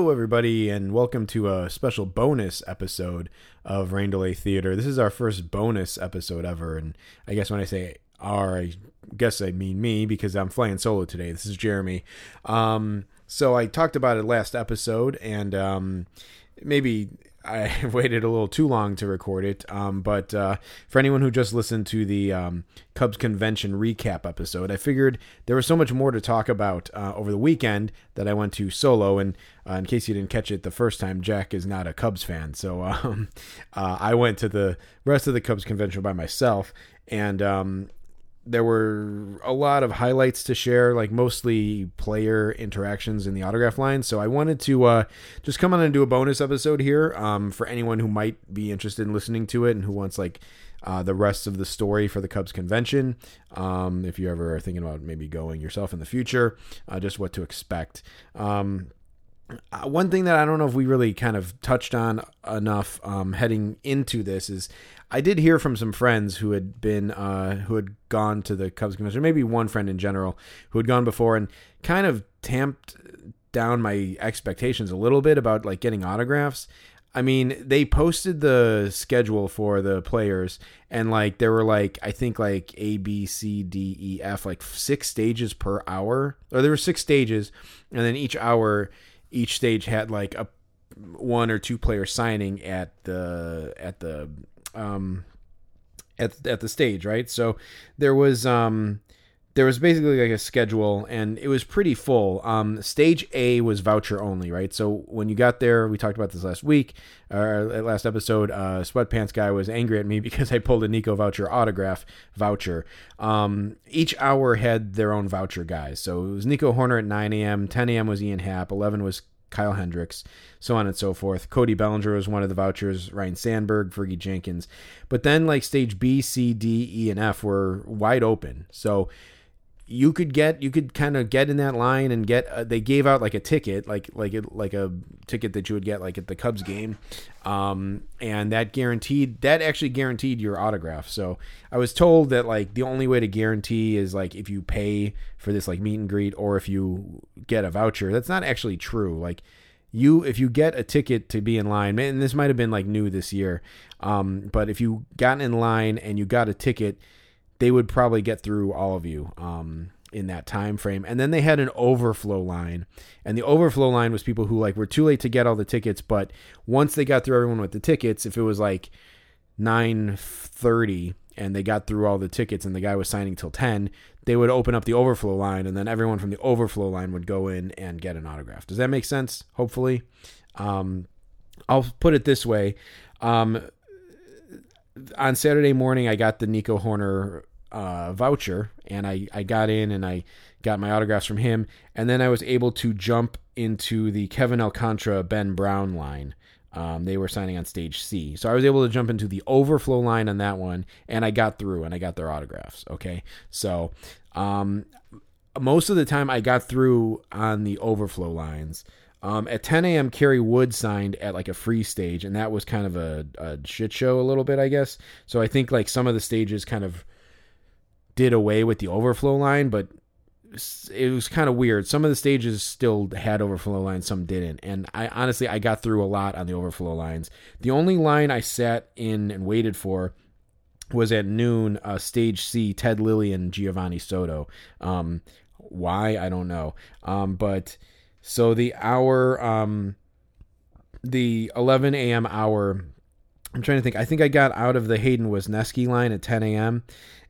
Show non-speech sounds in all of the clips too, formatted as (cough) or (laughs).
Hello, everybody, and welcome to a special bonus episode of Rain Delay Theater. This is our first bonus episode ever, and I guess when I say our, I guess I mean me because I'm flying solo today. This is Jeremy. Um, so I talked about it last episode, and um, maybe I (laughs) waited a little too long to record it. Um, but uh, for anyone who just listened to the um, Cubs convention recap episode, I figured there was so much more to talk about uh, over the weekend that I went to solo. And uh, in case you didn't catch it the first time, Jack is not a Cubs fan, so (laughs) um, uh, I went to the rest of the Cubs convention by myself. And um, there were a lot of highlights to share, like mostly player interactions in the autograph line. So I wanted to uh, just come on and do a bonus episode here um, for anyone who might be interested in listening to it and who wants like uh, the rest of the story for the Cubs convention. Um, if you ever are thinking about maybe going yourself in the future, uh, just what to expect. Um, uh, one thing that I don't know if we really kind of touched on enough um, heading into this is I did hear from some friends who had been uh, who had gone to the Cubs convention, maybe one friend in general who had gone before and kind of tamped down my expectations a little bit about like getting autographs. I mean, they posted the schedule for the players, and like there were like I think like A, B, C, D, E, F, like six stages per hour, or there were six stages, and then each hour, each stage had like a one or two players signing at the at the um, at at the stage, right? So there was um, there was basically like a schedule, and it was pretty full. Um, stage A was voucher only, right? So when you got there, we talked about this last week, or last episode. Uh, Sweatpants guy was angry at me (laughs) because I pulled a Nico voucher autograph voucher. Um, each hour had their own voucher guys. So it was Nico Hoerner at 9 a.m., 10 a.m. was Ian Happ, 11 was Kyle Hendricks, so on and so forth. Cody Bellinger was one of the vouchers, Ryne Sandberg, Fergie Jenkins. But then like stage B, C, D, E, and F were wide open. So you could get you could kind of get in that line and get uh, they gave out like a ticket like like it, like a ticket that you would get like at the Cubs game um, and that guaranteed that actually guaranteed your autograph. So I was told that like the only way to guarantee is like if you pay for this like meet and greet or if you get a voucher. That's not actually true. Like you if you get a ticket to be in line and this might have been like new this year um, but if you got in line and you got a ticket they would probably get through all of you um, in that time frame. And then they had an overflow line, and the overflow line was people who like were too late to get all the tickets, but once they got through everyone with the tickets, if it was like nine thirty and they got through all the tickets and the guy was signing till 10 they would open up the overflow line and then everyone from the overflow line would go in and get an autograph. Does that make sense? Hopefully. Um, i'll put it this way. Um, on saturday morning i got the nico hoerner uh, voucher, and I I got in and I got my autographs from him, and then I was able to jump into the Kevin Alcantara Ben Brown line. Um, they were signing on stage C, so I was able to jump into the overflow line on that one, and I got through and I got their autographs. Okay, so um, most of the time I got through on the overflow lines. Um, at 10 a.m., Kerry Wood signed at like a free stage, and that was kind of a, a shit show a little bit, I guess. So I think like some of the stages kind of did away with the overflow line, but it was kind of weird. Some of the stages still had overflow lines, some didn't. And I honestly I got through a lot on the overflow lines. The only line I sat in and waited for was at noon, uh, stage C, Ted Lilly and Geovany Soto. Um, why I don't know. Um, but so the hour, um, the 11 a.m. hour. I'm trying to think. I think I got out of the Hayden Wesneski line at 10 a.m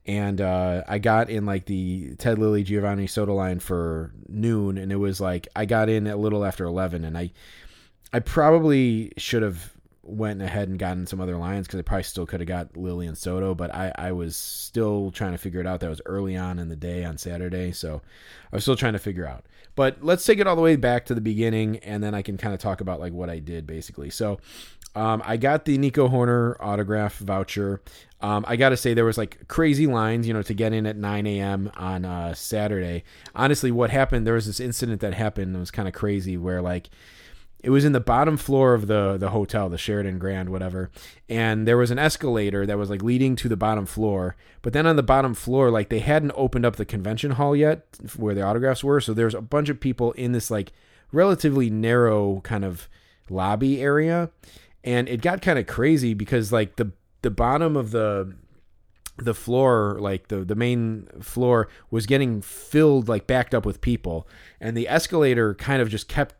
and uh, I got in like the Ted Lilly Geovany Soto line for noon, and it was like I got in a little after eleven, and I I probably should have went ahead and gotten some other lines because I probably still could have got Lilly and Soto, but I I was still trying to figure it out. That was early on in the day on Saturday, so I was still trying to figure out. But let's take it all the way back to the beginning, and then I can kind of talk about like what I did basically. So um, I got the Nico Hoerner autograph voucher. Um, I got to say, there was like crazy lines, you know, to get in at 9 a.m. on uh, Saturday. Honestly, what happened, there was this incident that happened that was kind of crazy where like it was in the bottom floor of the the hotel, the Sheraton Grand, whatever. And there was an escalator that was like leading to the bottom floor. But then on the bottom floor, like they hadn't opened up the convention hall yet where the autographs were. So there's a bunch of people in this like relatively narrow kind of lobby area, and it got kind of crazy because like the the bottom of the the floor like the the main floor was getting filled like backed up with people. And the escalator kind of just kept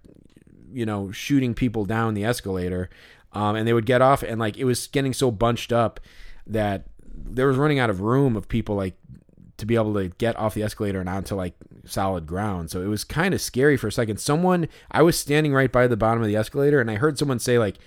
you know shooting people down the escalator. Um, and they would get off and like it was getting so bunched up that there was running out of room of people like to be able to get off the escalator and onto like solid ground. So it was kind of scary for a second. Someone i was standing right by the bottom of the escalator and i heard someone say like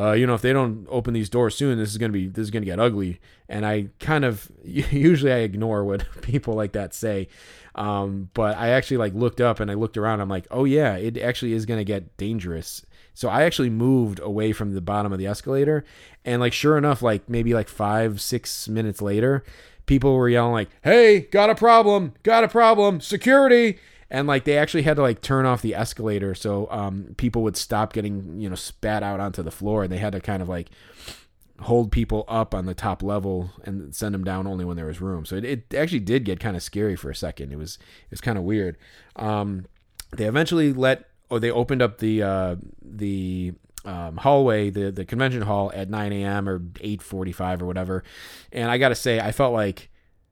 uh, you know, if they don't open these doors soon, this is gonna be this is gonna get ugly. And I kind of (laughs) usually I ignore what (laughs) people like that say, um, but I actually like looked up and I looked around. I'm like, oh yeah, it actually is gonna get dangerous. So I actually moved away from the bottom of the escalator, and like sure enough, like maybe like five six minutes later, people were yelling like, "Hey, got a problem! Got a problem! Security!" And like they actually had to like turn off the escalator so um, people would stop getting you know spat out onto the floor. And they had to kind of like hold people up on the top level and send them down only when there was room. So it, it actually did get kind of scary for a second. It was it was kind of weird. Um, they eventually let or they opened up the uh, the um, hallway, the the convention hall at 9 a.m. or 8:45 or whatever, and I gotta say, I felt like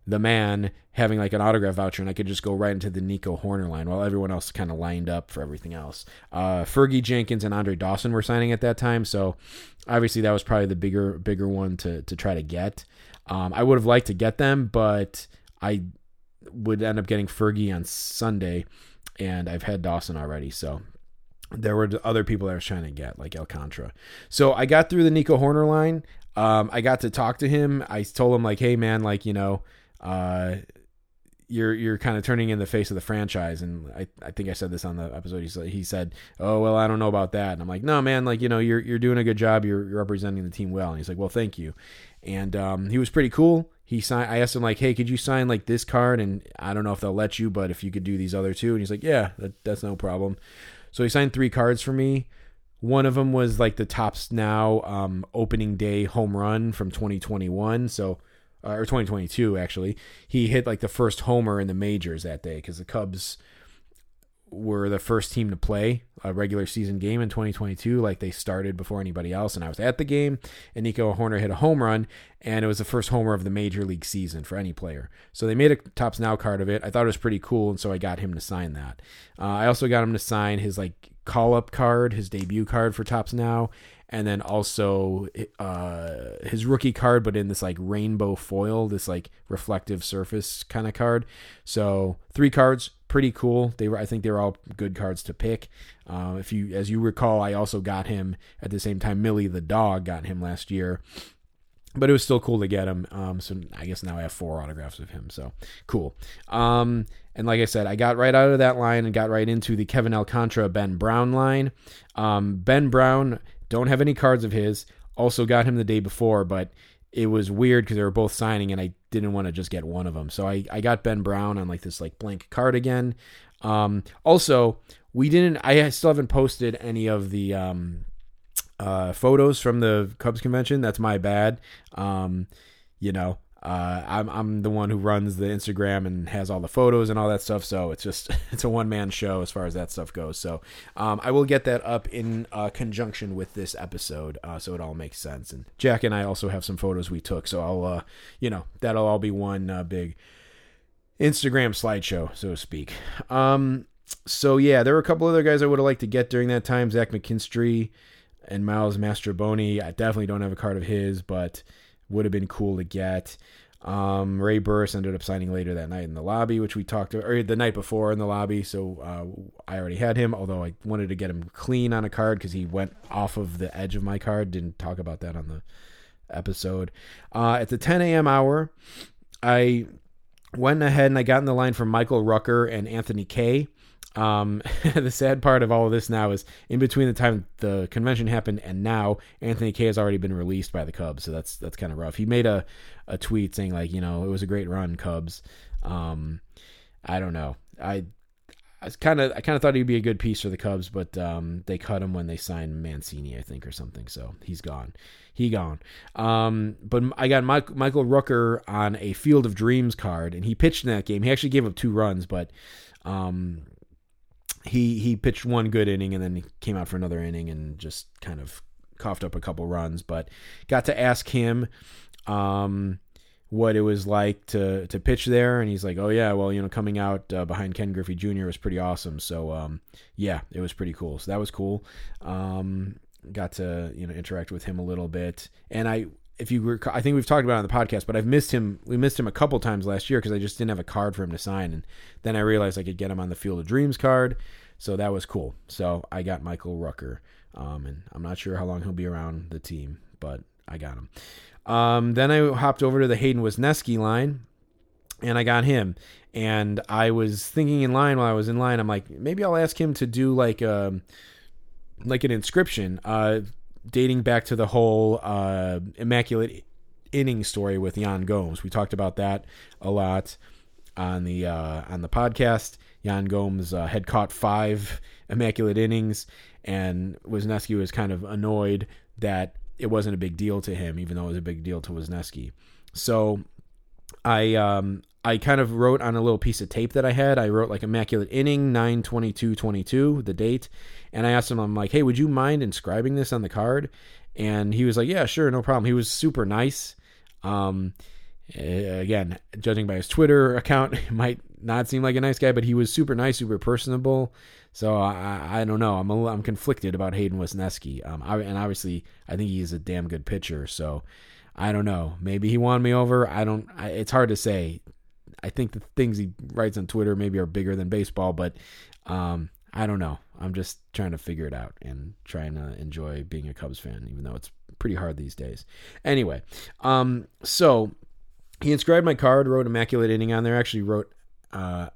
the man having like an autograph voucher and I could just go right into the Nico Hoerner line while everyone else kind of lined up for everything else. Uh, Fergie Jenkins and Andre Dawson were signing at that time, so obviously that was probably the bigger bigger one to to try to get. Um, I would have liked to get them, but I would end up getting Fergie on Sunday, and I've had Dawson already, so there were other people I was trying to get, like Alcantara. So I got through the Nico Hoerner line. Um, I got to talk to him. I told him like, hey man, like you know uh, you're you're kind of turning in the face of the franchise. And I, I think I said this on the episode. He said, he said, "Oh well, I don't know about that." And I'm like, "No, man, like you know, you're you're doing a good job. You're, you're representing the team well." And he's like, "Well, thank you." And um, he was pretty cool. He signed. I asked him like, "Hey, could you sign like this card?" And I don't know if they'll let you, but if you could do these other two, and he's like, "Yeah, that, that's no problem." So he signed three cards for me. One of them was like the Topps Now um, opening day home run from 2021. So uh, or 2022 actually. He hit like the first homer in the majors that day because the Cubs were the first team to play a regular season game in 2022. Like they started before anybody else, and I was at the game. And Nico Hoerner hit a home run, and it was the first homer of the major league season for any player. So they made a Topps Now card of it. I thought it was pretty cool, and so I got him to sign that. Uh, I also got him to sign his like call up card, his debut card for Topps Now, and then also uh, his rookie card, but in this like rainbow foil, this like reflective surface kind of card. So three cards, pretty cool. They were, I think, they were all good cards to pick. Uh, if you, as you recall, I also got him at the same time. Millie the dog got him last year. But it was still cool to get him. Um, so I guess now I have four autographs of him. So cool. Um, and like I said, I got right out of that line and got right into the Kevin Alcantara Ben Brown line. Um, ben Brown don't have any cards of his. Also got him the day before, but it was weird because they were both signing and I didn't want to just get one of them. So I, I got Ben Brown on like this like blank card again. Um, also, we didn't, I still haven't posted any of the um, uh, photos from the Cubs convention. That's my bad. Um, you know, uh, I'm I'm the one who runs the Instagram and has all the photos and all that stuff. So it's just (laughs) it's a one man show as far as that stuff goes. So um, I will get that up in uh, conjunction with this episode, uh, so it all makes sense. And Jack and I also have some photos we took, so I'll uh, you know that'll all be one uh, big Instagram slideshow, so to speak. Um, so yeah, there were a couple other guys I would have liked to get during that time. Zach McKinstry and Miles Mastrobuoni. I definitely don't have a card of his, but would have been cool to get. Um, Ray Burris ended up signing later that night in the lobby, which we talked or the night before in the lobby. So uh, I already had him, although I wanted to get him clean on a card because he went off of the edge of my card. Didn't talk about that on the episode. Uh, at the 10 a.m. hour, I went ahead and I got in the line for Michael Rucker and Anthony Kay. Um, (laughs) the sad part of all of this now is in between the time the convention happened and now Anthony Kay has already been released by the Cubs, so that's that's kind of rough. He made a, a tweet saying like, you know, it was a great run, Cubs. Um, I don't know. I I kind of I kind of thought he'd be a good piece for the Cubs, but um, they cut him when they signed Mancini, I think, or something. So he's gone. He gone. Um, but I got Mike, Michael Rucker on a Field of Dreams card, and he pitched in that game. He actually gave up two runs, but um, he he pitched one good inning and then he came out for another inning and just kind of coughed up a couple runs. But got to ask him um, what it was like to to pitch there, and he's like, "Oh yeah, well you know coming out uh, behind Ken Griffey Jr. was pretty awesome. So um, yeah, it was pretty cool. So that was cool. Um, got to you know interact with him a little bit, and I if you were, I think we've talked about it on the podcast, but I've missed him. We missed him a couple times last year because I just didn't have a card for him to sign, and then I realized I could get him on the Field of Dreams card, so that was cool. So I got Michael Rucker, um, and I'm not sure how long he'll be around the team, but I got him. Um, then I hopped over to the Hayden Wesneski line, and I got him. And I was thinking in line while I was in line, I'm like, maybe I'll ask him to do like a um, like an inscription. Uh, dating back to the whole uh, immaculate inning story with Yan Gomes. We talked about that a lot on the uh, on the podcast. Yan Gomes uh, had caught five immaculate innings, and Wesneski was kind of annoyed that it wasn't a big deal to him, even though it was a big deal to Wesneski. So I um, I kind of wrote on a little piece of tape that I had. I wrote like immaculate inning 92222, the date, and I asked him, I'm like, hey, would you mind inscribing this on the card? And he was like, yeah, sure, no problem. He was super nice. Um, again, judging by his Twitter account, (laughs) might not seem like a nice guy, but he was super nice, super personable. So I, I don't know. I'm a, I'm conflicted about Hayden Wesneski. Um, I, and obviously I think he's a damn good pitcher. So I don't know. Maybe he won me over. I don't. I, it's hard to say. I think the things he writes on Twitter maybe are bigger than baseball, but um, I don't know. I'm just trying to figure it out and trying to enjoy being a Cubs fan, even though it's pretty hard these days. Anyway, um, so he inscribed my card, wrote immaculate inning on there. Actually wrote uh,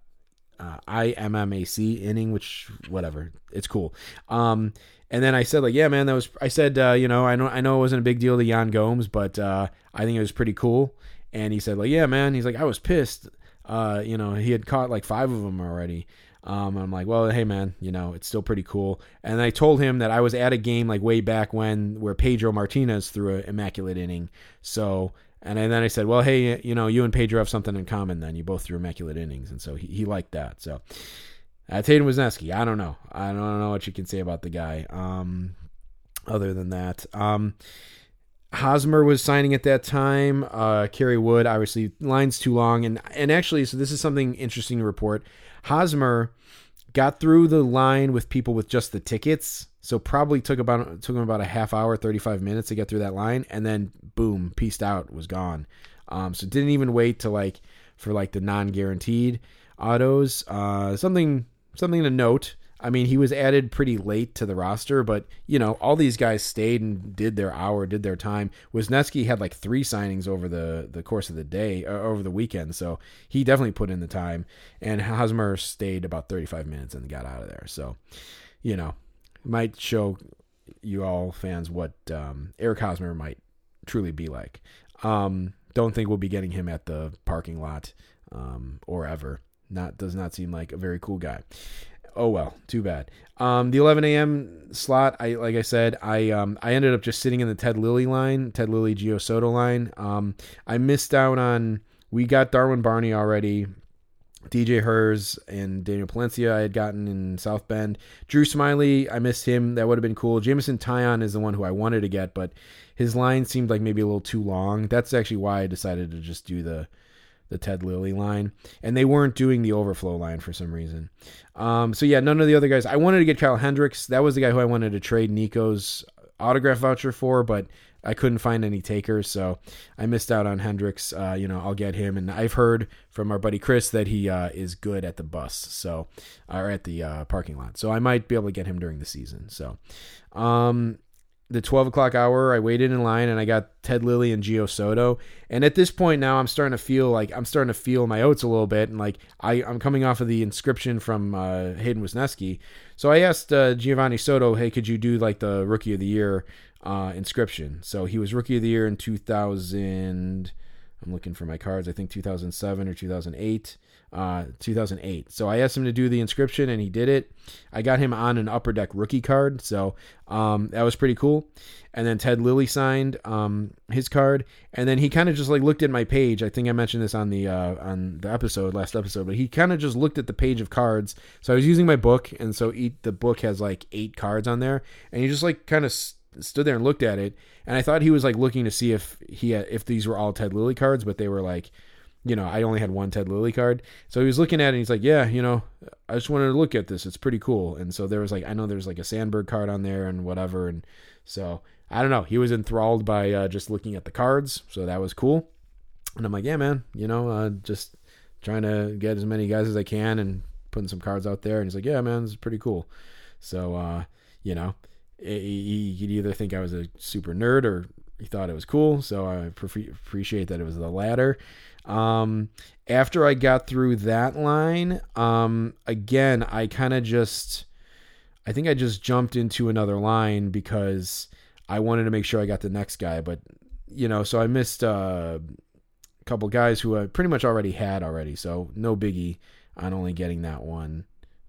uh, IMMAC inning, which whatever, it's cool. Um, and then I said like, yeah, man, that was. I said, uh, you know, I know, I know it wasn't a big deal to Yan Gomes, but uh, I think it was pretty cool. And he said like, yeah, man. He's like, I was pissed. Uh, you know, he had caught like five of them already. Um, I'm like, well, hey man, you know, it's still pretty cool. And I told him that I was at a game like way back when where Pedro Martinez threw an immaculate inning. So, and then I said, well, hey, you know, you and Pedro have something in common. Then you both threw immaculate innings, and so he, he liked that. So, that's Hayden Wesneski. I don't know. I don't know what you can say about the guy. Um, other than that, um, Hosmer was signing at that time. Uh, Kerry Wood, obviously, line's too long, and and actually, so this is something interesting to report. Hosmer got through the line with people with just the tickets. So probably took about took him about a half hour, 35 minutes to get through that line, and then boom, pieced out, was gone. Um, so didn't even wait to like for like the non-guaranteed autos. Uh, something something to note. I mean, he was added pretty late to the roster, but you know, all these guys stayed and did their hour, did their time. Wesneski had like three signings over the the course of the day, uh, over the weekend, so he definitely put in the time. And Hosmer stayed about 35 minutes and got out of there. So, you know, might show you all fans what um, Eric Hosmer might truly be like. Um, don't think we'll be getting him at the parking lot um, or ever. Not does not seem like a very cool guy oh well, too bad. Um, the 11 a.m. slot, I like I said, I um, I ended up just sitting in the Ted Lilly line, Ted Lilly Gio Soto line. Um, I missed out on. We got Darwin Barney already. DJ Herz and Daniel Palencia I had gotten in South Bend. Drew Smyly, I missed him. That would have been cool. Jameson Taillon is the one who I wanted to get, but his line seemed like maybe a little too long. That's actually why I decided to just do the the Ted Lilly line, and they weren't doing the overflow line for some reason. Um, so yeah, none of the other guys. I wanted to get Kyle Hendricks. That was the guy who I wanted to trade Nico's autograph voucher for, but I couldn't find any takers, so I missed out on Hendricks. Uh, you know, I'll get him, and I've heard from our buddy Chris that he uh, is good at the bus, so or at the uh, parking lot. So I might be able to get him during the season. So, um, the 12 o'clock hour, I waited in line and I got Ted Lilly and Gio Soto. And at this point now, I'm starting to feel like I'm starting to feel my oats a little bit. And like I, I'm coming off of the inscription from uh, Hayden Wesneski. So I asked uh, Geovany Soto, hey, could you do like the rookie of the year uh, inscription? So he was rookie of the year in 2000. I'm looking for my cards. I think 2007 or 2008. Uh, 2008. So I asked him to do the inscription, and he did it. I got him on an upper deck rookie card, so um, that was pretty cool. And then Ted Lilly signed um, his card, and then he kind of just like looked at my page. I think I mentioned this on the uh, on the episode last episode, but he kind of just looked at the page of cards. So I was using my book, and so eat the book has like eight cards on there, and he just like kind of stood there and looked at it, and I thought he was like looking to see if he had, if these were all Ted Lilly cards, but they were like, you know, I only had one Ted Lilly card, so he was looking at it. and He's like, yeah, you know, I just wanted to look at this. It's pretty cool. And so there was like, I know there's like a Sandberg card on there and whatever, and so I don't know. He was enthralled by uh, just looking at the cards, so that was cool. And I'm like, yeah, man, you know, uh, just trying to get as many guys as I can and putting some cards out there. And he's like, yeah, man, it's pretty cool. So, uh, you know, he, could either think I was a super nerd or he thought it was cool. So I pre- appreciate that it was the latter. Um, after I got through that line, um, again, I kind of just, I think I just jumped into another line because I wanted to make sure I got the next guy. But, you know, so I missed uh, a couple guys who I pretty much already had already. So no biggie on only getting that one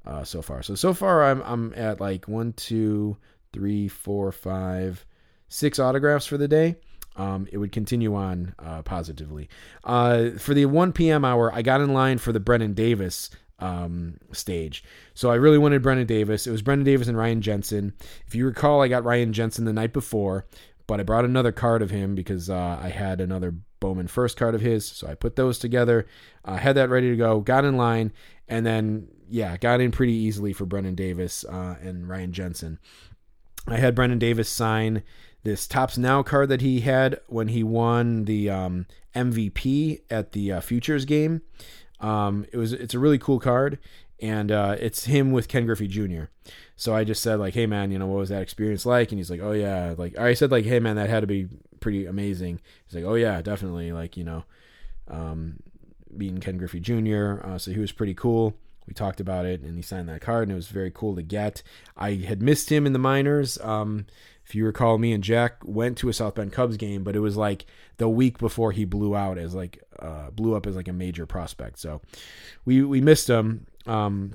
uh, so far. So, so far I'm, I'm at like one, two, three, four, five, six autographs for the day. Um, it would continue on uh, positively. Uh, for the 1 p.m. hour, I got in line for the Brennen Davis um, stage. So I really wanted Brennen Davis. It was Brennen Davis and Ryan Jensen. If you recall, I got Ryan Jensen the night before, but I brought another card of him because uh, I had another Bowman first card of his. So I put those together, uh, had that ready to go, got in line, and then, yeah, got in pretty easily for Brennen Davis uh, and Ryan Jensen. I had Brennen Davis sign this Topps Now card that he had when he won the um, MVP at the uh, Futures game. Um, it was it's a really cool card, and uh, it's him with Ken Griffey Jr. So I just said like, hey man, you know what was that experience like? And he's like, oh yeah, like I said like, hey man, that had to be pretty amazing. He's like, oh yeah, definitely, like you know, um, beating Ken Griffey Jr. Uh, so he was pretty cool we talked about it and he signed that card and it was very cool to get. I had missed him in the minors. Um, if you recall, me and Jack went to a South Bend Cubs game, but it was like the week before he blew out as like uh, blew up as like a major prospect. So we we missed him. Um,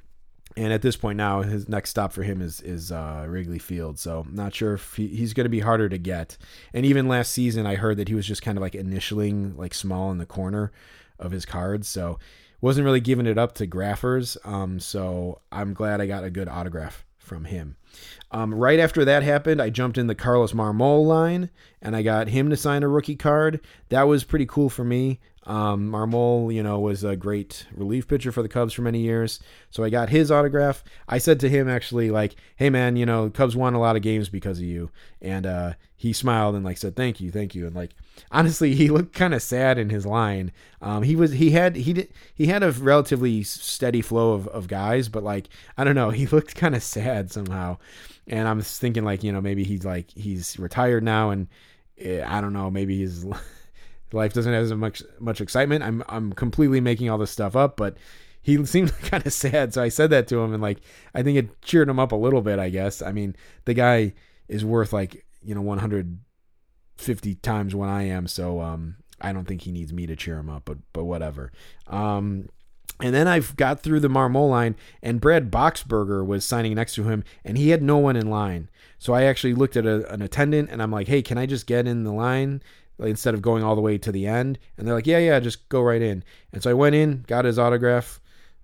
and at this point now, his next stop for him is is uh, Wrigley Field. So not sure if he, he's going to be harder to get. And even last season, I heard that he was just kind of like initialing like small in the corner of his cards. So wasn't really giving it up to graphers. Um, so I'm glad I got a good autograph from him. Um, right after that happened, I jumped in the Carlos Marmol line and I got him to sign a rookie card. That was pretty cool for me. Um, Marmol, you know, was a great relief pitcher for the Cubs for many years. So I got his autograph. I said to him actually, like, "Hey man, you know, Cubs won a lot of games because of you." And uh, he smiled and like said, "Thank you, thank you." And like, honestly, (laughs) he looked kind of sad in his line. Um, he was he had he did he had a relatively steady flow of, of guys, but like I don't know, (laughs) he looked kind of sad somehow. And I'm thinking like you know maybe he's like he's retired now and eh, I don't know maybe his (laughs) life doesn't have as much much excitement. I'm I'm completely making all this stuff up, but he (laughs) seemed (laughs) kind of sad. So I said that to him, and like I think it cheered him up a little bit. I guess. I mean, the guy is worth like you know 150 times what I am, so um, I don't think he needs me to cheer him up. But but whatever. Um, and then I've got through the Marmol line, and Brad Boxberger was signing next to him, and he had no one in line. So I actually looked at a, an attendant, and I'm like, "Hey, can I just get in the line?" instead of going all the way to the end. And they're like, yeah, yeah, just go right in. And so I went in, got his autograph.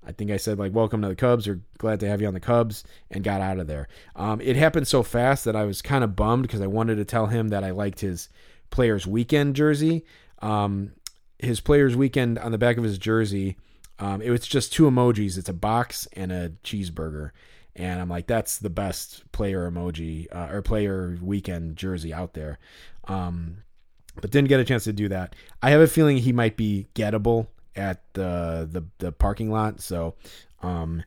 I think I said like, welcome to the Cubs or glad to have you on the Cubs and got out of there. Um, it happened so fast that I was kind of bummed because I wanted to tell him that I liked his players weekend jersey. Um, his players weekend on the back of his jersey, um, it was just two emojis. It's a box and a cheeseburger. And I'm like, that's the best player emoji uh, or player weekend jersey out there. Um, but didn't get a chance to do that. I have a feeling he might be gettable at the the, the parking lot, so um,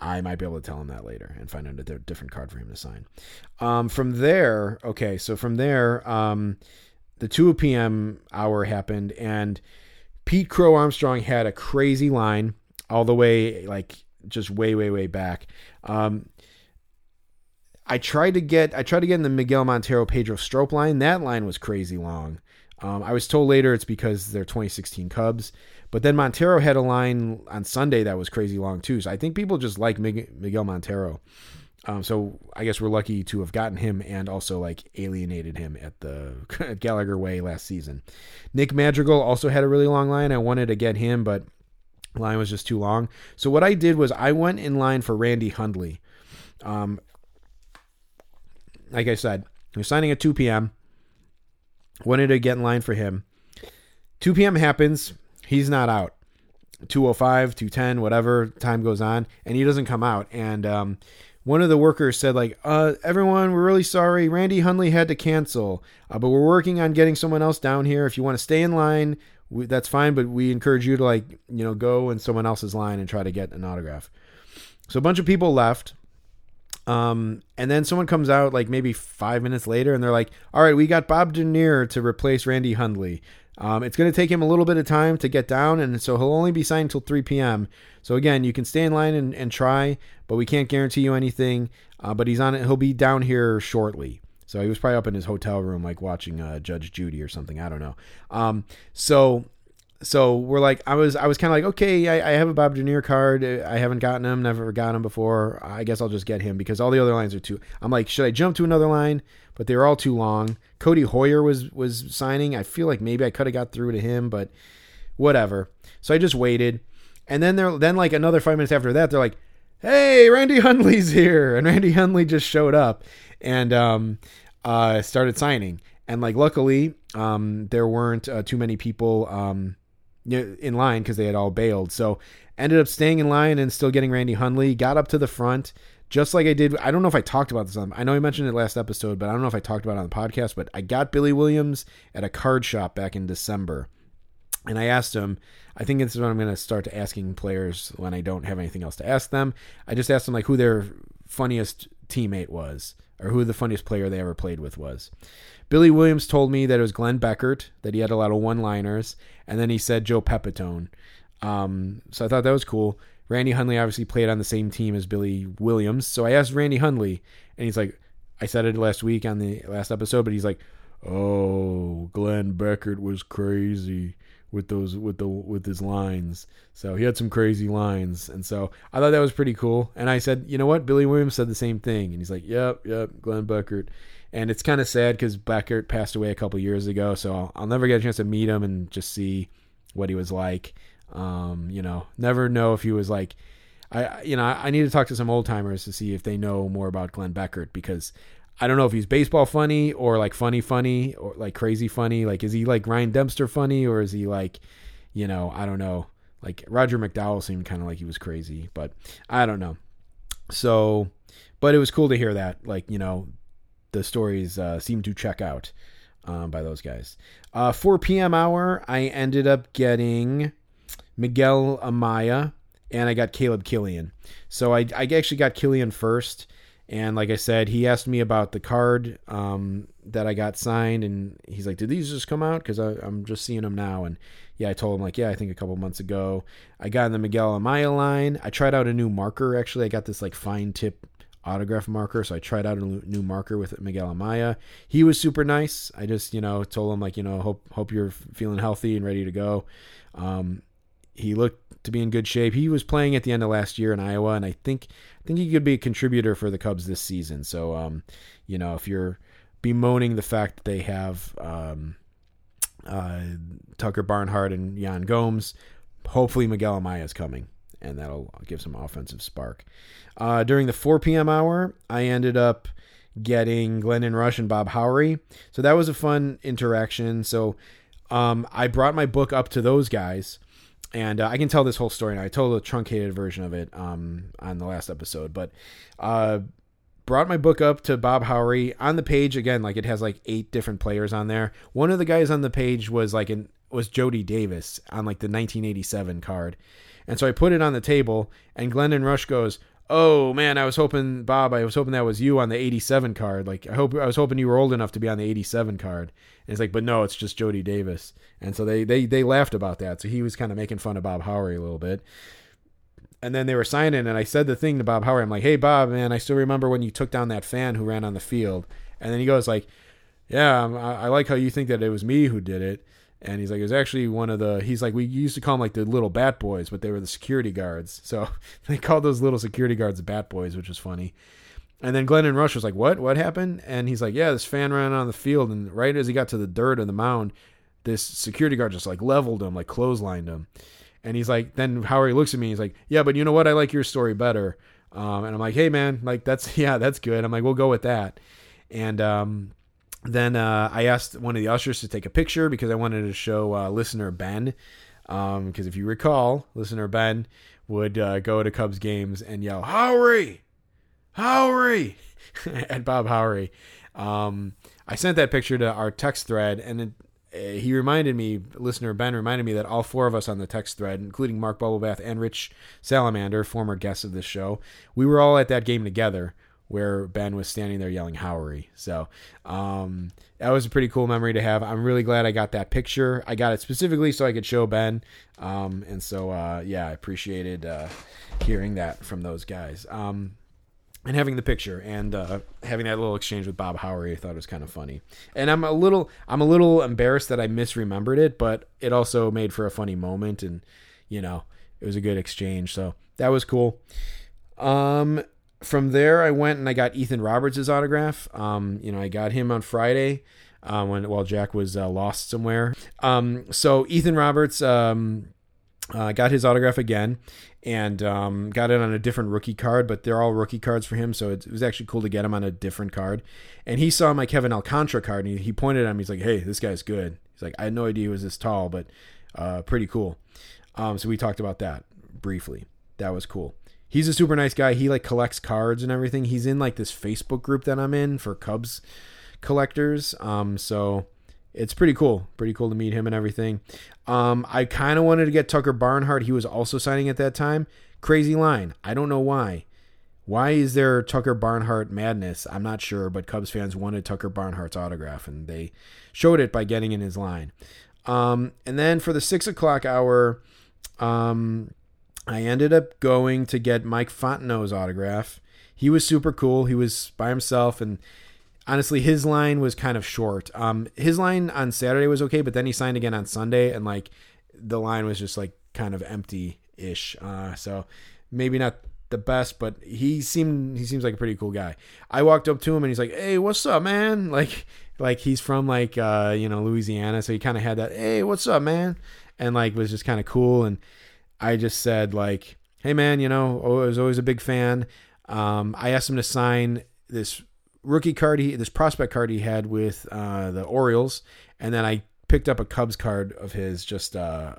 I might be able to tell him that later and find out a different card for him to sign. Um, from there, okay, so from there, um, the 2 p.m. hour happened, and Pete Crow Armstrong had a crazy line all the way, like just way, way, way back. Um, I tried to get I tried to get in the Miguel Montero Pedro Strop line. That line was crazy long. Um, I was told later it's because they're 2016 Cubs. But then Montero had a line on Sunday that was crazy long too. So I think people just like Miguel Montero. Um, so I guess we're lucky to have gotten him and also like alienated him at the (laughs) Gallagher Way last season. Nick Madrigal also had a really long line. I wanted to get him, but line was just too long. So what I did was I went in line for Randy Hundley. Um, like I said, was signing at 2 p.m. Wanted to get in line for him. 2 p.m. happens. He's not out. 205, 210, whatever time goes on, and he doesn't come out. And um, one of the workers said, like, uh, everyone, we're really sorry. Randy Hundley had to cancel, uh, but we're working on getting someone else down here. If you want to stay in line, we, that's fine, but we encourage you to, like, you know, go in someone else's line and try to get an autograph. So a bunch of people left. Um, and then someone comes out like maybe five minutes later and they're like, all right, we got Bob Dernier to replace Randy Hundley. Um, it's going to take him a little bit of time to get down, and so he'll only be signed until 3 p.m. So again, you can stay in line and, and try, but we can't guarantee you anything. Uh, but he's on it; he'll be down here shortly. So he was probably up in his hotel room, like watching uh, Judge Judy or something. I don't know. Um, so so we're like, I was, I was kind of like, okay, I, I, have a Bob Dernier card. I haven't gotten him, never got him before. I guess I'll just get him because all the other lines are too. I'm like, should I jump to another line? But they were all too long. Cody Hoyer was was signing. I feel like maybe I could have got through to him, but whatever. So I just waited, and then they're then like another five minutes after that, they're like, hey, Randy Hundley's here, and Randy Hundley just showed up and um, uh, started signing. And like, luckily, um, there weren't uh, too many people. Um, in line because they had all bailed. So ended up staying in line and still getting Randy Hundley. Got up to the front just like I did. I don't know if I talked about this on. I know I mentioned it last episode, but I don't know if I talked about it on the podcast. But I got Billy Williams at a card shop back in December, and I asked him. I think this is when I'm going to start to asking players when I don't have anything else to ask them. I just asked them like who their funniest teammate was or who the funniest player they ever played with was. Billy Williams told me that it was Glenn Beckert, that he had a lot of one liners, and then he said Joe Pepitone. Um, so I thought that was cool. Randy Hundley obviously played on the same team as Billy Williams. So I asked Randy Hundley, and he's like, I said it last week on the last episode, but he's like, Oh, Glenn Beckert was crazy with those with the with his lines. So he had some crazy lines, and so I thought that was pretty cool. And I said, you know what, Billy Williams said the same thing, and he's like, yep, yep, Glenn Beckert. And it's kind of sad because Beckert passed away a couple years ago, so I'll, never get a chance to meet him and just see what he was like. Um, you know, never know if he was like. I you know I need to talk to some old timers to see if they know more about Glenn Beckert because I don't know if he's baseball funny or like funny funny or like crazy funny. Like is he like Ryan Dempster funny or is he like, you know, I don't know. Like Roger McDowell seemed kind of like he was crazy, but I don't know. So, but it was cool to hear that. Like you know, the stories uh, seem to check out um, by those guys. Uh, 4 p.m. hour, I ended up getting Miguel Amaya and I got Caleb Killian. So I, I actually got Killian first. And like I said, he asked me about the card um, that I got signed, and he's like, "Did these just come out?" Because I'm just seeing them now. And yeah, I told him like, "Yeah, I think a couple months ago." I got in the Miguel Amaya line. I tried out a new marker. Actually, I got this like fine tip autograph marker, so I tried out a new marker with Miguel Amaya. He was super nice. I just you know told him like you know hope hope you're feeling healthy and ready to go. Um, he looked to be in good shape. He was playing at the end of last year in Iowa, and I think I think he could be a contributor for the Cubs this season. So, um, you know, if you're bemoaning the fact that they have um, uh, Tucker Barnhart and Yan Gomes, hopefully Miguel Amaya is coming, and that'll give some offensive spark. Uh, during the 4 p.m. hour, I ended up getting Glendon Rusch and Bob Howry. So that was a fun interaction. So um, I brought my book up to those guys and uh, I can tell this whole story now. I told a truncated version of it um, on the last episode, but uh, brought my book up to Bob Howry on the page again. Like it has like eight different players on there. One of the guys on the page was like an was Jody Davis on like the 1987 card, and so I put it on the table, and Glendon Rusch goes, oh man, I was hoping Bob, I was hoping that was you on the 87 card. Like I hope I was hoping you were old enough to be on the 87 card. And it's like, but no, it's just Jody Davis. And so they they they laughed about that. So he was kind of making fun of Bob Howry a little bit. And then they were signing, and I said the thing to Bob Howry. I'm like, hey Bob, man, I still remember when you took down that fan who ran on the field. And then he goes like, yeah, um, I, I like how you think that it was me who did it. And he's like, it was actually one of the. He's like, we used to call them like the little bat boys, but they were the security guards. So (laughs) they called those little security guards the bat boys, which was funny. And then Glendon Rusch was like, "What? What happened?" And he's like, "Yeah, this fan ran on the field, and right as he got to the dirt of the mound, this security guard just like leveled him, like clotheslined him." And he's like, then Howry looks at me, he's like, "Yeah, but you know what? I like your story better." Um, and I'm like, "Hey, man, like that's (laughs) yeah, that's good." I'm like, "We'll go with that." And um, then uh, I asked one of the ushers to take a picture because I wanted to show uh, listener Ben. Because um, if you recall, listener Ben would uh, go to Cubs games and yell, Howry! Howry! (laughs) at Bob Howry. Um, I sent that picture to our text thread, and it, uh, he reminded me, listener Ben reminded me that all four of us on the text thread, including Mark Bubblebath and Rich Salamander, former guests of this show, we were all at that game together where Ben was standing there yelling Howry. So um, that was a pretty cool memory to have. I'm really glad I got that picture. I got it specifically so I could show Ben. Um, and so, uh, yeah, I appreciated uh, hearing that from those guys. Um, and having the picture and uh, having that little exchange with Bob Howry, I thought it was kind of funny. And I'm a little, I'm a little embarrassed that I misremembered it, but it also made for a funny moment, and you know, it was a good exchange. So that was cool. Um, from there, I went and I got Ethan Roberts' autograph. Um, you know, I got him on Friday uh, when while Jack was uh, lost somewhere. Um, so Ethan Roberts um, uh, got his autograph again and um, got it on a different rookie card, but they're all rookie cards for him, so it, it, was actually cool to get him on a different card. And he saw my Kevin Alcantara card, and he, he pointed at him. He's like, "Hey, this guy's good." He's like, "I had no idea he was this tall, but uh, pretty cool." Um, so we talked about that briefly. That was cool he's a super nice guy. He like collects cards and everything. He's in like this Facebook group that I'm in for Cubs collectors. Um, so it's pretty cool. Pretty cool to meet him and everything. Um, I kind of wanted to get Tucker Barnhart. He was also signing at that time. Crazy line. I don't know why. Why is there Tucker Barnhart madness? I'm not sure, but Cubs fans wanted Tucker Barnhart's autograph, and they showed it by getting in his line. Um, and then for the six o'clock hour, um, I ended up going to get Mike Fontenot's autograph. He was super cool. He was by himself, and honestly, his line was kind of short. Um, his line on Saturday was okay, but then he signed again on Sunday, and like the line was just like kind of empty-ish. Uh, so maybe not the best, but he seemed he seems like a pretty cool guy. I walked up to him and he's like, "Hey, what's up, man?" (laughs) Like like he's from like uh, you know Louisiana, so he kind of had that, "Hey, what's up, man?" and like was just kind of cool and I just said like, "Hey man, you know, I was always a big fan." Um, I asked him to sign this rookie card, he this prospect card he had with uh, the Orioles, and then I picked up a Cubs card of his just uh,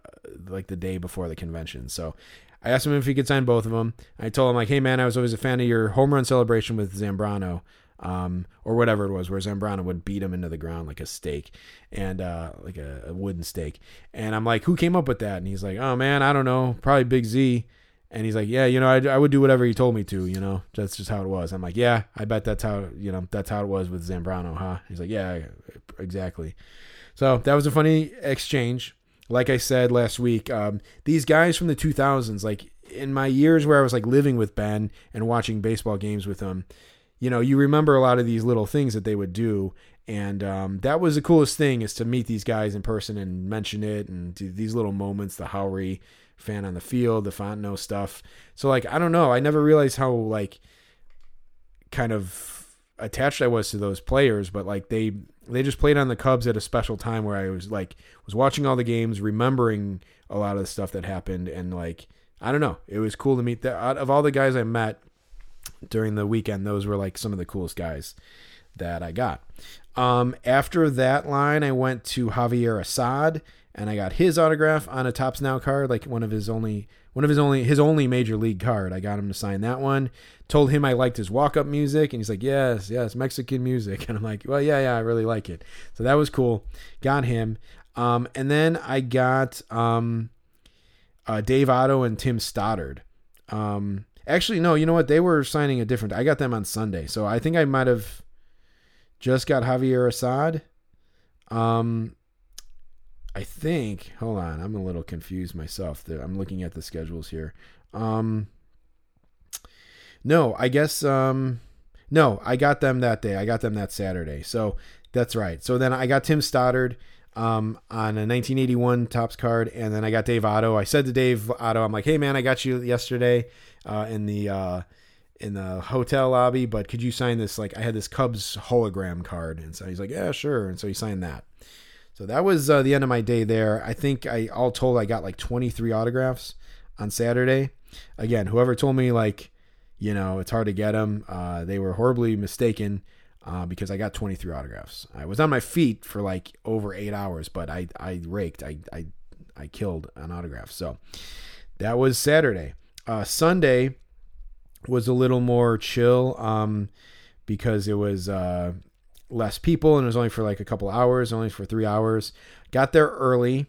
like the day before the convention. So I asked him if he could sign both of them. I told him like, "Hey man, I was always a fan of your home run celebration with Zambrano." Um, or whatever it was, where Zambrano would beat him into the ground like a stake and uh, like a, a, wooden stake. And I'm like, who came up with that? And he's like, oh man, I don't know, probably Big Z. And he's like, yeah, you know, I, I would do whatever he told me to, you know, that's just how it was. I'm like, yeah, I bet that's how, you know, that's how it was with Zambrano, huh? He's like, yeah, exactly. So that was a funny exchange. Like I said last week, um, these guys from the 2000s, like in my years where I was like living with Ben and watching baseball games with him, you know, you remember a lot of these little things that they would do. And um, that was the coolest thing is to meet these guys in person and mention it and do these little moments, the Howry fan on the field, the Fontenot stuff. So like, I don't know. I never realized how like kind of attached I was to those players, but like they they just played on the Cubs at a special time where I was like was watching all the games, remembering a lot of the stuff that happened, and like I don't know, it was cool to meet that. Out of all the guys I met, during the weekend, those were like some of the coolest guys that I got. Um, after that line, I went to Javier Assad and I got his autograph on a Topps Now card, like one of his only one of his only his only major league card. I got him to sign that one. Told him I liked his walk up music, and he's like, "Yes, yes, Mexican music." (laughs) And I'm like, "Well, yeah, yeah, I really like it." So that was cool. Got him, um, and then I got um, uh, Dave Otto and Tim Stoddard. Um, Actually, no. You know what? They were signing a different. I got them on Sunday, so I think I might have just got Javier Assad. Um, I think. Hold on, I'm a little confused myself. I'm looking at the schedules here. Um, no, I guess. Um, no, I got them that day. I got them that Saturday. So That's right. So then I got Tim Stoddard um, on a 1981 Topps card, and then I got Dave Otto. I said to Dave Otto, I'm like, "Hey man, I got you yesterday uh, in the uh, in the hotel lobby, but could you sign this? Like, I had this Cubs hologram card, and so he's like, "Yeah, sure." And so he signed that. So that was uh, the end of my day there. I think I all told I got like 23 autographs on Saturday. Again, whoever told me like, you know, it's hard to get them, uh, they were horribly mistaken uh, because I got 23 autographs. I was on my feet for like over eight hours, but I I raked, I I I killed an autograph. So that was Saturday. Uh, Sunday was a little more chill um, because it was uh, less people and it was only for like a couple hours, only for three hours. Got there early,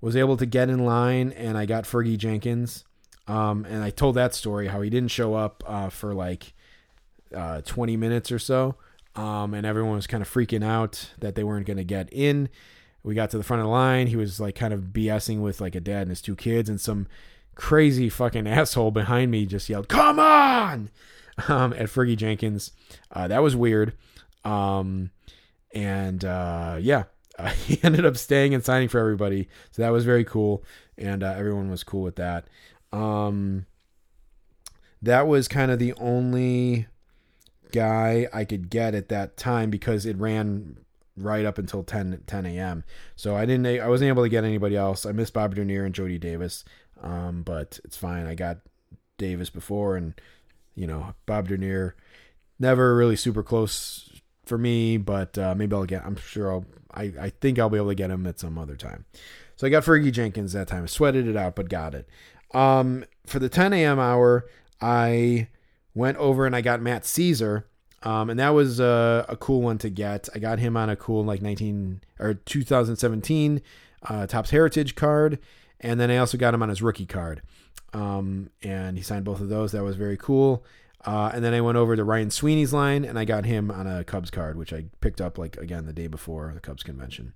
was able to get in line, and I got Fergie Jenkins. Um, and I told that story how he didn't show up uh, for like uh, 20 minutes or so um, and everyone was kind of freaking out that they weren't going to get in. We got to the front of the line. He was like kind of BSing with like a dad and his two kids, and some crazy fucking (laughs) asshole behind me just yelled, "Come on!" Um, at Fergie Jenkins. Uh, that was weird. Um, and uh, yeah, (laughs) uh, he ended up staying and signing for everybody, so that was very cool, and uh, everyone was cool with that. Um, that was kind of the only guy I could get at that time because it ran right up until 10 10 a.m. So I didn't I wasn't able to get anybody else. I missed Bob Dernier and Jody Davis, um, but it's fine. I got Davis before, and you know Bob Dernier, never really super close for me, but uh, maybe I'll get. I'm sure I'll. I I think I'll be able to get him at some other time. So I got Fergie Jenkins that time. I sweated it out, but got it. Um, for the 10 a.m. hour, I went over and I got Matt Szczur. Um, and that was a, a, cool one to get. I got him on a cool like 19 or 2017 uh, Topps Heritage card, and then I also got him on his rookie card. Um, and he signed both of those. That was very cool. Uh, and then I went over to Ryan Sweeney's line, and I got him on a Cubs card, which I picked up like again the day before the Cubs convention.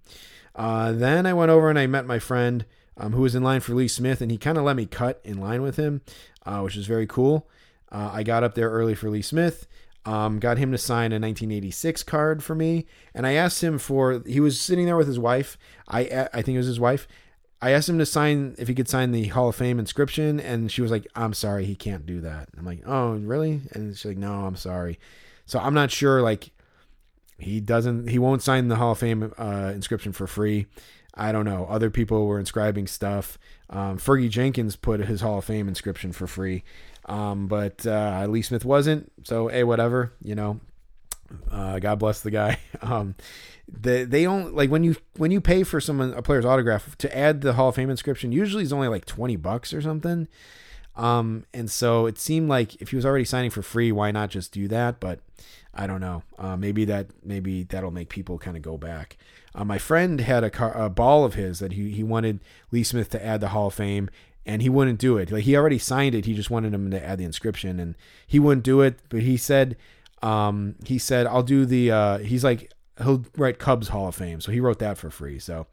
Uh, then I went over and I met my friend um, who was in line for Lee Smith, and he kind of let me cut in line with him, uh, which was very cool. Uh, I got up there early for Lee Smith. Um, got him to sign a 1986 card for me, and I asked him for. He was sitting there with his wife. I I think it was his wife. I asked him to sign if he could sign the Hall of Fame inscription, and she was like, "I'm sorry, he can't do that." I'm like, "Oh, really?" And she's like, "No, I'm sorry." So I'm not sure. Like, he doesn't. He won't sign the Hall of Fame uh, inscription for free. I don't know. Other people were inscribing stuff. Um, Fergie Jenkins put his Hall of Fame inscription for free. Um, but uh, Lee Smith wasn't. So hey, whatever. You know, uh, God bless the guy. (laughs) Um, they they don't like when you when you pay for someone a player's autograph to add the Hall of Fame inscription. Usually, it's only like twenty bucks or something. Um, and so it seemed like if he was already signing for free, why not just do that? But I don't know. Uh, maybe that maybe that'll make people kind of go back. Uh, my friend had a, car, a ball of his that he he wanted Lee Smith to add the Hall of Fame, and he wouldn't do it. Like he already signed it. He just wanted him to add the inscription, and he wouldn't do it. But he said, um, he said, I'll do the. Uh, he's like he'll write Cubs Hall of Fame, so he wrote that for free. So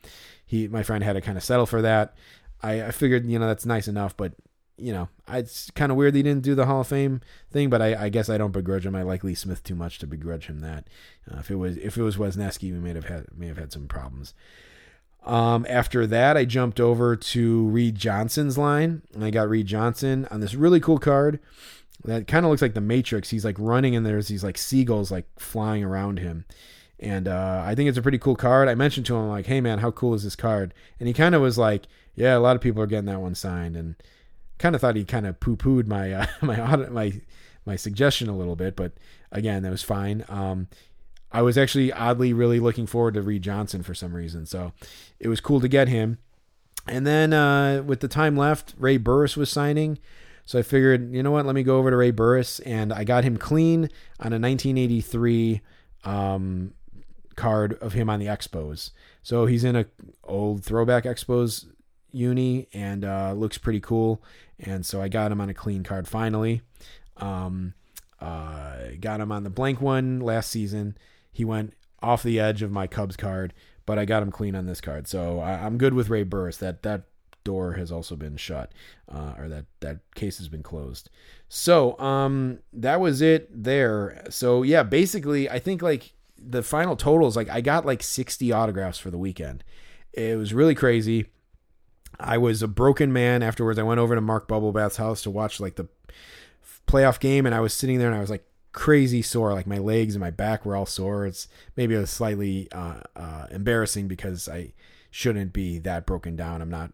he, my friend, had to kind of settle for that. I, I figured, you know, that's nice enough, but you know, it's kind of weird that he didn't do the Hall of Fame thing, but I, I, guess I don't begrudge him. I like Lee Smith too much to begrudge him that. Uh, if it was if it was Wesneski, we may have had may have had some problems. Um, after that, I jumped over to Reed Johnson's line, and I got Reed Johnson on this really cool card that kind of looks like the Matrix. He's like running, and there's these like seagulls like flying around him, and uh, I think it's a pretty cool card. I mentioned to him like, "Hey man, how cool is this card?" And he kind of was like, "Yeah, a lot of people are getting that one signed," and kind of thought he kind of poo pooed my uh, (laughs) my my my suggestion a little bit, but again, that was fine. Um, I was actually oddly really looking forward to Reed Johnson for some reason. So it was cool to get him. And then uh, with the time left, Ray Burris was signing. So I figured, you know what, let me go over to Ray Burris. And I got him clean on a 1983 um, card of him on the Expos. So he's in a old throwback Expos uni and uh, looks pretty cool. And so I got him on a clean card finally. Um, uh, got him on the blank one last season he went off the edge of my Cubs card, but I got him clean on this card. So I, am good with Ray Burris. That that door has also been shut, uh, or that that case has been closed. So um, that was it there. So yeah, basically, I think like the final totals like I got like 60 autographs for the weekend. It was really crazy. I was a broken man afterwards. I went over to Mark Bubblebath's house to watch like the playoff game, and I was sitting there and I was like crazy sore. Like my legs and my back were all sore. It's maybe a slightly uh, uh, embarrassing because I shouldn't be that broken down. I'm not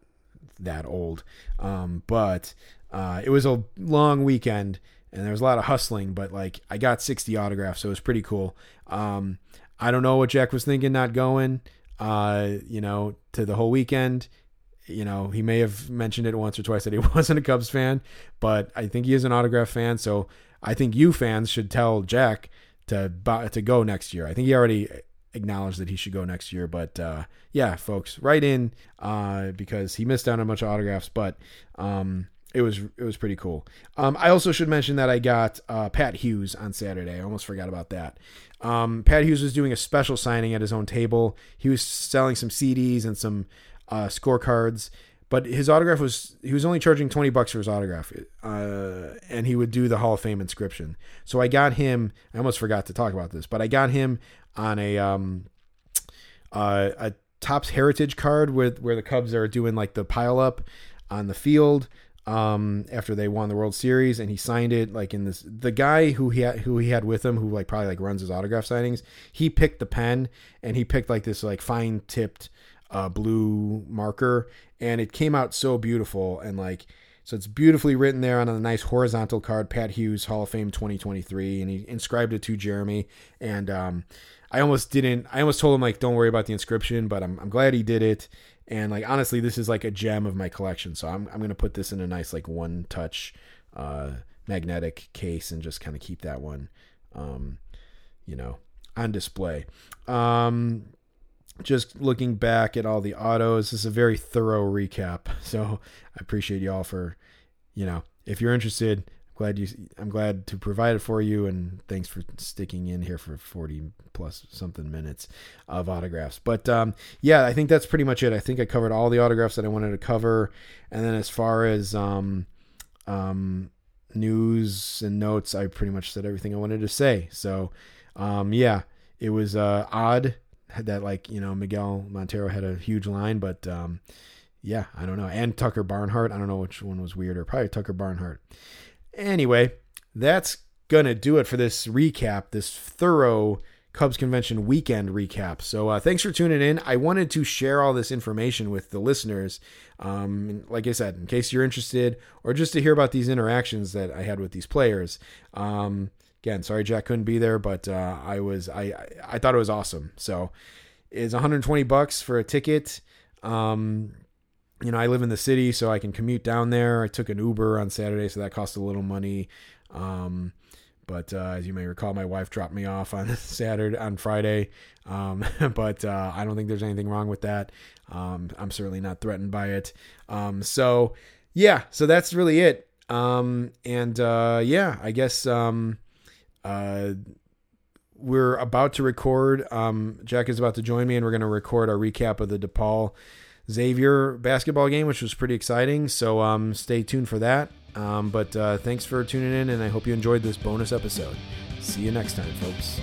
that old, um, but uh, it was a long weekend and there was a lot of hustling. But like I got 60 autographs, so it was pretty cool. Um, I don't know what Jack was thinking, not going. Uh, you know, to the whole weekend you know, he may have mentioned it once or twice that he (laughs) wasn't a Cubs fan, but I think he is an autograph fan. So I think you fans should tell Jack to to go next year. I think he already acknowledged that he should go next year. But uh, yeah, folks, write in uh, because he missed out on a bunch of autographs, but um, it was it was pretty cool. Um, I also should mention that I got uh, Pat Hughes on Saturday. I almost forgot about that. Um, Pat Hughes was doing a special signing at his own table. He was selling some CDs and some uh, scorecards. But his autograph was he was only charging twenty bucks for his autograph, uh, and he would do the Hall of Fame inscription. So I got him. I almost forgot to talk about this, but I got him on a um, uh, a Topps Heritage card with where the Cubs are doing like the pile up on the field um after they won the World Series and he signed it like in this the guy who he had who he had with him who like probably like runs his autograph signings he picked the pen and he picked like this like fine tipped uh, blue marker, and it came out so beautiful and like so it's beautifully written there on a nice horizontal card, Pat Hughes Hall of Fame 2023, and he inscribed it to Jeremy. And um, I almost didn't. I almost told him like, don't worry about the inscription, but I'm I'm glad he did it. And like honestly, this is like a gem of my collection, so I'm I'm gonna put this in a nice like one touch uh, magnetic case and just kind of keep that one, um, you know, on display. Um, just looking back at all the autos, this is a very thorough recap. (laughs) So I appreciate y'all for, you know, if you're interested, glad you, I'm glad to provide it for you, and thanks for sticking in here for 40 plus something minutes of autographs. But um, yeah, I think that's pretty much it. I think I covered all the autographs that I wanted to cover, and then as far as um, um, news and notes, I pretty much said everything I wanted to say. So um, yeah, it was uh, odd that like you know Miguel Montero had a huge line, but um, yeah, I don't know. And Tucker Barnhart, I don't know which one was weirder. Probably Tucker Barnhart. Anyway, that's gonna do it for this recap, this thorough Cubs convention weekend recap. So uh, thanks for tuning in. I wanted to share all this information with the listeners. Um, like I said, in case you're interested, or just to hear about these interactions that I had with these players. Um, again, sorry Jack couldn't be there, but uh, I was I I thought it was awesome. So it's 120 bucks for a ticket. Um, you know, I live in the city, so I can commute down there. I took an Uber on Saturday, so that cost a little money. Um, but uh, as you may recall, my wife dropped me off on (laughs) Saturday, on Friday. Um, (laughs) but uh, I don't think there's anything wrong with that. Um, I'm certainly not threatened by it. Um, so yeah, so that's really it. Um, and uh, yeah, I guess um, uh, we're about to record. Jack is about to join me, and we're going to record our recap of the DePaul Xavier basketball game, which was pretty exciting. So um, stay tuned for that. Um, but uh, thanks for tuning in, and I hope you enjoyed this bonus episode. See you next time, folks.